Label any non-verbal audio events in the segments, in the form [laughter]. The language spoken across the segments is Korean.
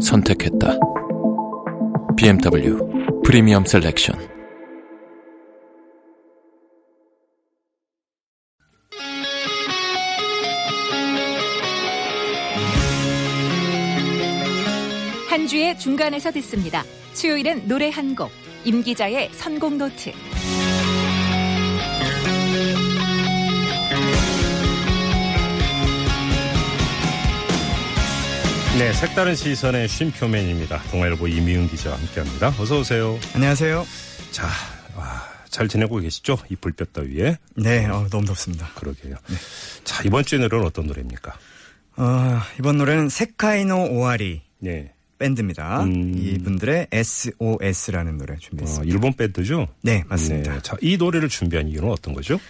선택했다. BMW Premium Selection. 한 주의 중간에서 듣습니다. 수요일은 노래 한 곡, 임 기자의 선곡 노트. 네, 색다른 시선의 쉼표맨입니다. 동아일보 이미윤 기자와 함께합니다. 어서 오세요. 안녕하세요. 자, 와, 잘 지내고 계시죠? 이 불볕 더위에. 네, 어, 너무 덥습니다. 그러게요. 자, 이번 주의 노래는 어떤 노래입니까? 어, 이번 노래는 세카이노 오아리 네. 밴드입니다. 음. 이분들의 SOS라는 노래 어, 준비했습니다. 일본 밴드죠? 네, 맞습니다. 네. 자, 이 노래를 준비한 이유는 어떤 거죠?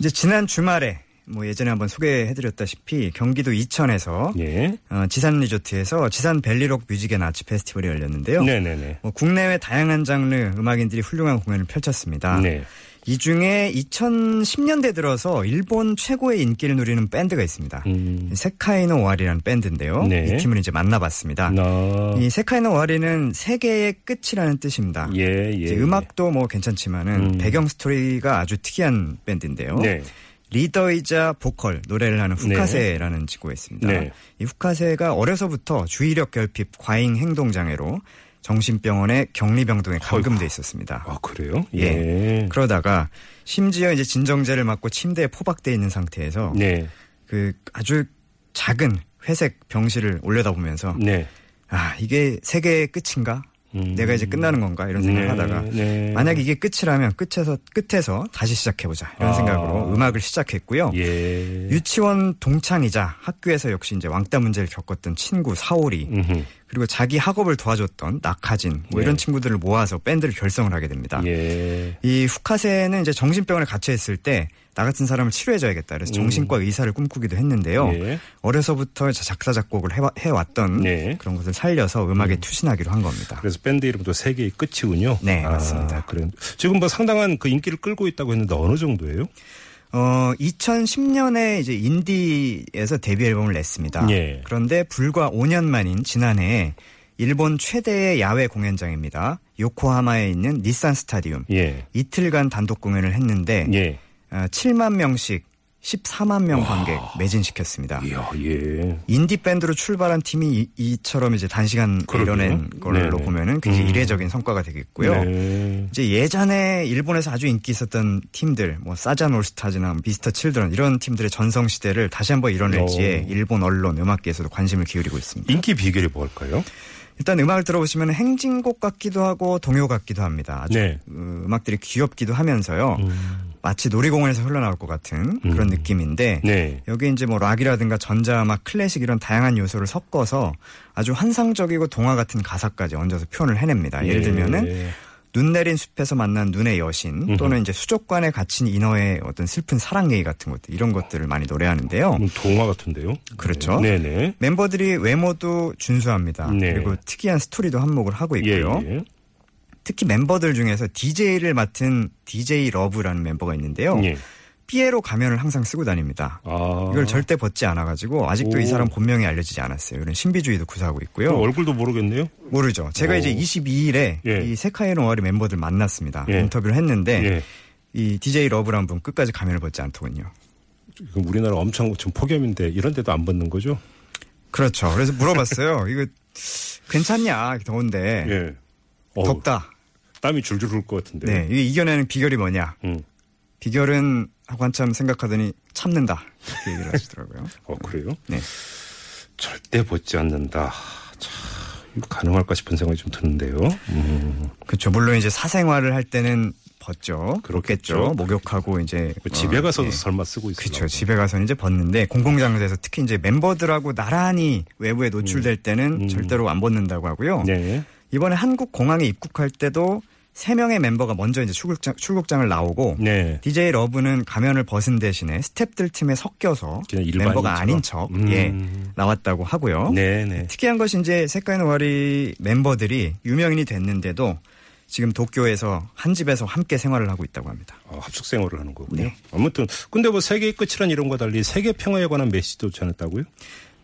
이제 지난 주말에 뭐 예전에 한번 소개해드렸다시피 경기도 이천에서 예. 어, 지산 리조트에서 지산 Valley Rock Music and Arts Festival이 열렸는데요. 네네네. 뭐 국내외 다양한 장르 음악인들이 훌륭한 공연을 펼쳤습니다. 네. 이 중에 2010년대 들어서 일본 최고의 인기를 누리는 밴드가 있습니다. 음. 세카이노 오와리라는 밴드인데요. 네. 이 팀을 이제 만나봤습니다. 나. 이 세카이노 오와리는 세계의 끝이라는 뜻입니다. 예, 예. 음악도 뭐 괜찮지만은 음. 배경 스토리가 아주 특이한 밴드인데요. 네. 리더이자 보컬 노래를 하는 후카세라는 친구가 있습니다. 네. 이 후카세가 어려서부터 주의력 결핍, 과잉 행동 장애로 정신병원에 격리병동에 감금돼 있었습니다. 아, 그래요? 예. 그러다가 심지어 이제 진정제를 맞고 침대에 포박돼 있는 상태에서 네. 그 아주 작은 회색 병실을 올려다보면서 네. 아 이게 세계의 끝인가? 음. 내가 이제 끝나는 건가 이런 생각을 네, 하다가 네. 만약 이게 끝이라면 끝에서 끝에서 다시 시작해보자 이런 아. 생각으로 음악을 시작했고요. 예. 유치원 동창이자 학교에서 역시 이제 왕따 문제를 겪었던 친구 사오리 음흠. 그리고 자기 학업을 도와줬던 나카진 뭐 네. 이런 친구들을 모아서 밴드를 결성을 하게 됩니다. 예. 이 후카세는 이제 정신병원에 갇혀 있을 때 나 같은 사람을 치료해줘야겠다. 그래서 정신과 의사를 꿈꾸기도 했는데요. 음. 예. 어려서부터 작사 작곡을 해와- 해왔던 네. 그런 것을 살려서 음악에 투신하기로 한 겁니다. 그래서 밴드 이름도 세계의 끝이군요. 네, 아, 맞습니다. 그래. 지금 뭐 상당한 그 인기를 끌고 있다고 했는데 어느 정도예요? 어, 2010년에 이제 인디에서 데뷔 앨범을 냈습니다. 예. 그런데 불과 5년 만인 지난해 일본 최대의 야외 공연장입니다. 요코하마에 있는 닛산 스타디움. 예. 이틀간 단독 공연을 했는데 예. 어, 7만 명씩 14만 명 관객 매진시켰습니다. 이야, 예. 인디 밴드로 출발한 팀이 이, 처럼 이제 단시간. 이뤄낸 걸로 네네. 보면은 굉장히 음. 이례적인 성과가 되겠고요. 네. 이제 예전에 일본에서 아주 인기 있었던 팀들, 뭐 사잔 올스타즈나 미스터 칠드런 이런 팀들의 전성 시대를 다시 한번 이뤄낼지에 오. 일본 언론, 음악계에서도 관심을 기울이고 있습니다. 인기 비결이 뭘까요? 일단 음악을 들어보시면 행진곡 같기도 하고 동요 같기도 합니다. 아주 네. 어, 음악들이 귀엽기도 하면서요. 음. 마치 놀이공원에서 흘러나올 것 같은 그런 음. 느낌인데 네. 여기 이제 뭐 락이라든가 전자음악, 클래식 이런 다양한 요소를 섞어서 아주 환상적이고 동화 같은 가사까지 얹어서 표현을 해냅니다. 예를 들면은 예. 눈 내린 숲에서 만난 눈의 여신 또는 이제 수족관에 갇힌 인어의 어떤 슬픈 사랑 얘기 같은 것들 이런 것들을 많이 노래하는데요. 음, 동화 같은데요? 그렇죠. 네, 네. 멤버들이 외모도 준수합니다. 네. 그리고 특이한 스토리도 한몫을 하고 예, 있고요. 예. 특히 멤버들 중에서 DJ를 맡은 DJ Love라는 멤버가 있는데요. 예. 삐에로 가면을 항상 쓰고 다닙니다. 아. 이걸 절대 벗지 않아가지고 아직도 오. 이 사람 본명이 알려지지 않았어요. 이런 신비주의도 구사하고 있고요. 얼굴도 모르겠네요? 모르죠. 제가 오. 이제 22일에 예. 이 세카이노 오와리 멤버들 만났습니다. 예. 인터뷰를 했는데 예. 이 DJ Love란 분 끝까지 가면을 벗지 않더군요. 우리나라 엄청 지금 폭염인데 이런 데도 안 벗는 거죠? 그렇죠. 그래서 물어봤어요. [laughs] 이거 괜찮냐? 더운데 예. 덥다. 땀이 줄줄 흐를 것 같은데. 네, 이게 이겨내는 비결이 뭐냐? 음. 비결은 하고 한참 생각하더니 참는다. 이렇게 얘기를 하시더라고요. 어, 그래요? 네. 절대 벗지 않는다. 참, 가능할까 싶은 생각이 좀 드는데요. 음. 그렇죠. 물론 이제 사생활을 할 때는 벗죠. 그렇겠죠. 목욕하고 이제 뭐 집에 어, 가서도 예. 설마 쓰고 있어요. 그렇죠. 집에 가서는 이제 벗는데 공공장소에서 특히 이제 멤버들하고 나란히 외부에 노출될 때는 음. 절대로 안 벗는다고 하고요. 네. 이번에 한국 공항에 입국할 때도 세 명의 멤버가 먼저 이제 출국장, 출국장을 나오고 네. DJ 러브는 가면을 벗은 대신에 스탭들 팀에 섞여서 멤버가. 아닌 척 음. 예, 나왔다고 하고요. 네, 네. 특이한 것이 이제 색깔 노아리 멤버들이 유명인이 됐는데도 지금 도쿄에서 한 집에서 함께 생활을 하고 있다고 합니다. 어, 합숙 생활을 하는 거군요. 네. 아무튼 근데 뭐 세계의 끝이란 이런 거 달리 세계 평화에 관한 메시지도 전했다고요?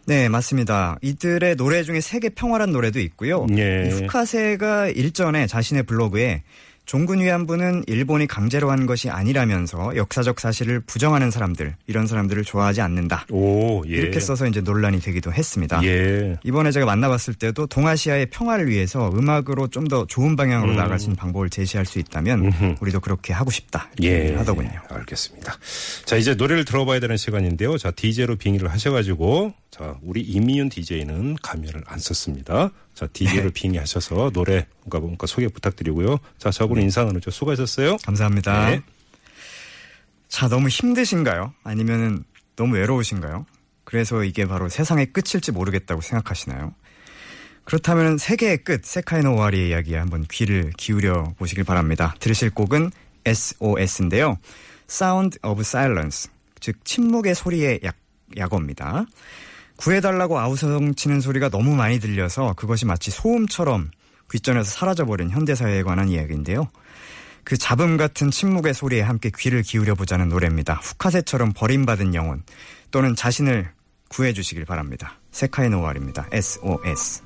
네, 맞습니다. 이들의 노래 중에 세계 평화란 노래도 있고요. 예. 이 후카세가 일전에 자신의 블로그에 종군 위안부는 일본이 강제로 한 것이 아니라면서 역사적 사실을 부정하는 사람들, 이런 사람들을 좋아하지 않는다. 오, 예. 이렇게 써서 이제 논란이 되기도 했습니다. 예. 이번에 제가 만나봤을 때도 동아시아의 평화를 위해서 음악으로 좀 더 좋은 방향으로 음. 나아갈 수 있는 방법을 제시할 수 있다면 음흠. 우리도 그렇게 하고 싶다. 예. 하더군요. 알겠습니다. 자, 이제 노래를 들어봐야 되는 시간인데요. 자, DJ로 빙의를 하셔가지고, 자, 우리 이미윤 DJ는 가면을 안 썼습니다. 자, DJ로 네. 빙의하셔서 노래, 뭔가, 뭔가 소개 부탁드리고요. 자, 저분 인사 나누죠. 수고하셨어요. 감사합니다. 네. 자, 너무 힘드신가요? 아니면은 너무 외로우신가요? 그래서 이게 바로 세상의 끝일지 모르겠다고 생각하시나요? 그렇다면 세계의 끝, 세카이노 오와리의 이야기에 한번 귀를 기울여 보시길 바랍니다. 들으실 곡은 SOS인데요. Sound of Silence, 즉 침묵의 소리의 약, 약어입니다. 구해달라고 아우성 치는 소리가 너무 많이 들려서 그것이 마치 소음처럼 귓전에서 사라져버린 현대사회에 관한 이야기인데요. 그 잡음 같은 침묵의 소리에 함께 귀를 기울여 보자는 노래입니다. 후카세처럼 버림받은 영혼 또는 자신을 구해 주시길 바랍니다. 세카이 노왈입니다. SOS.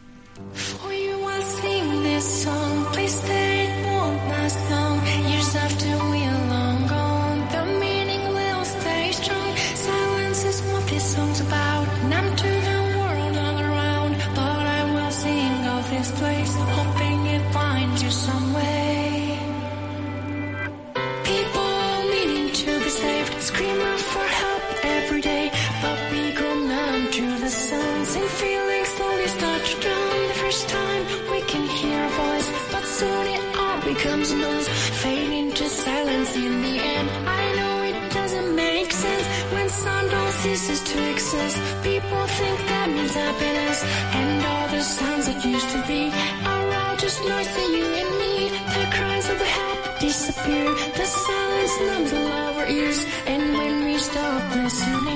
Becomes noise, fading to silence in the end. I know it doesn't make sense when sound all ceases to exist. People think that means happiness, and all the sounds that used to be are all just noise to you and me. The cries of the help disappear. The silence numbs all our ears. And when we stop listening,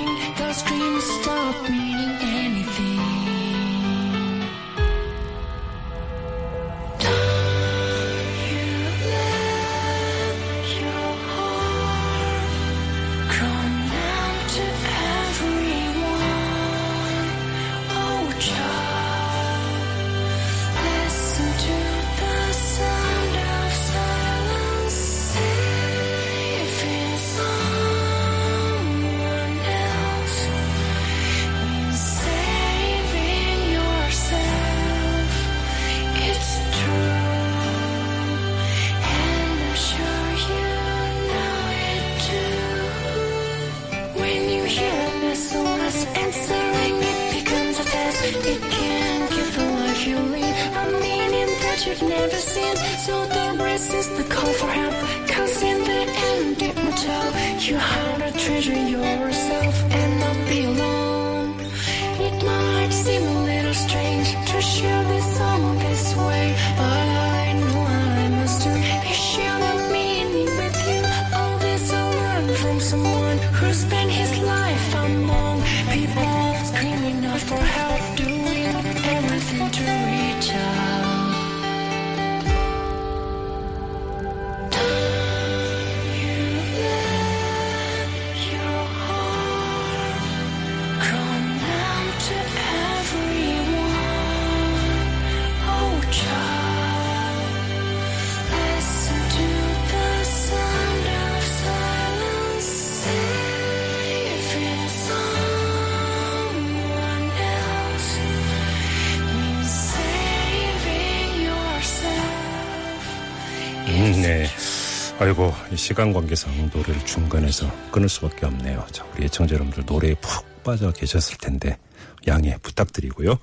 that you've never seen. So don't resist the call for help, cause in the end it will tell you how to treasure yourself and not be alone. 아이고, 이 시간 관계상 노래를 중간에서 끊을 수밖에 없네요. 자, 우리 애청자 여러분들 노래에 푹 빠져 계셨을 텐데, 양해 부탁드리고요.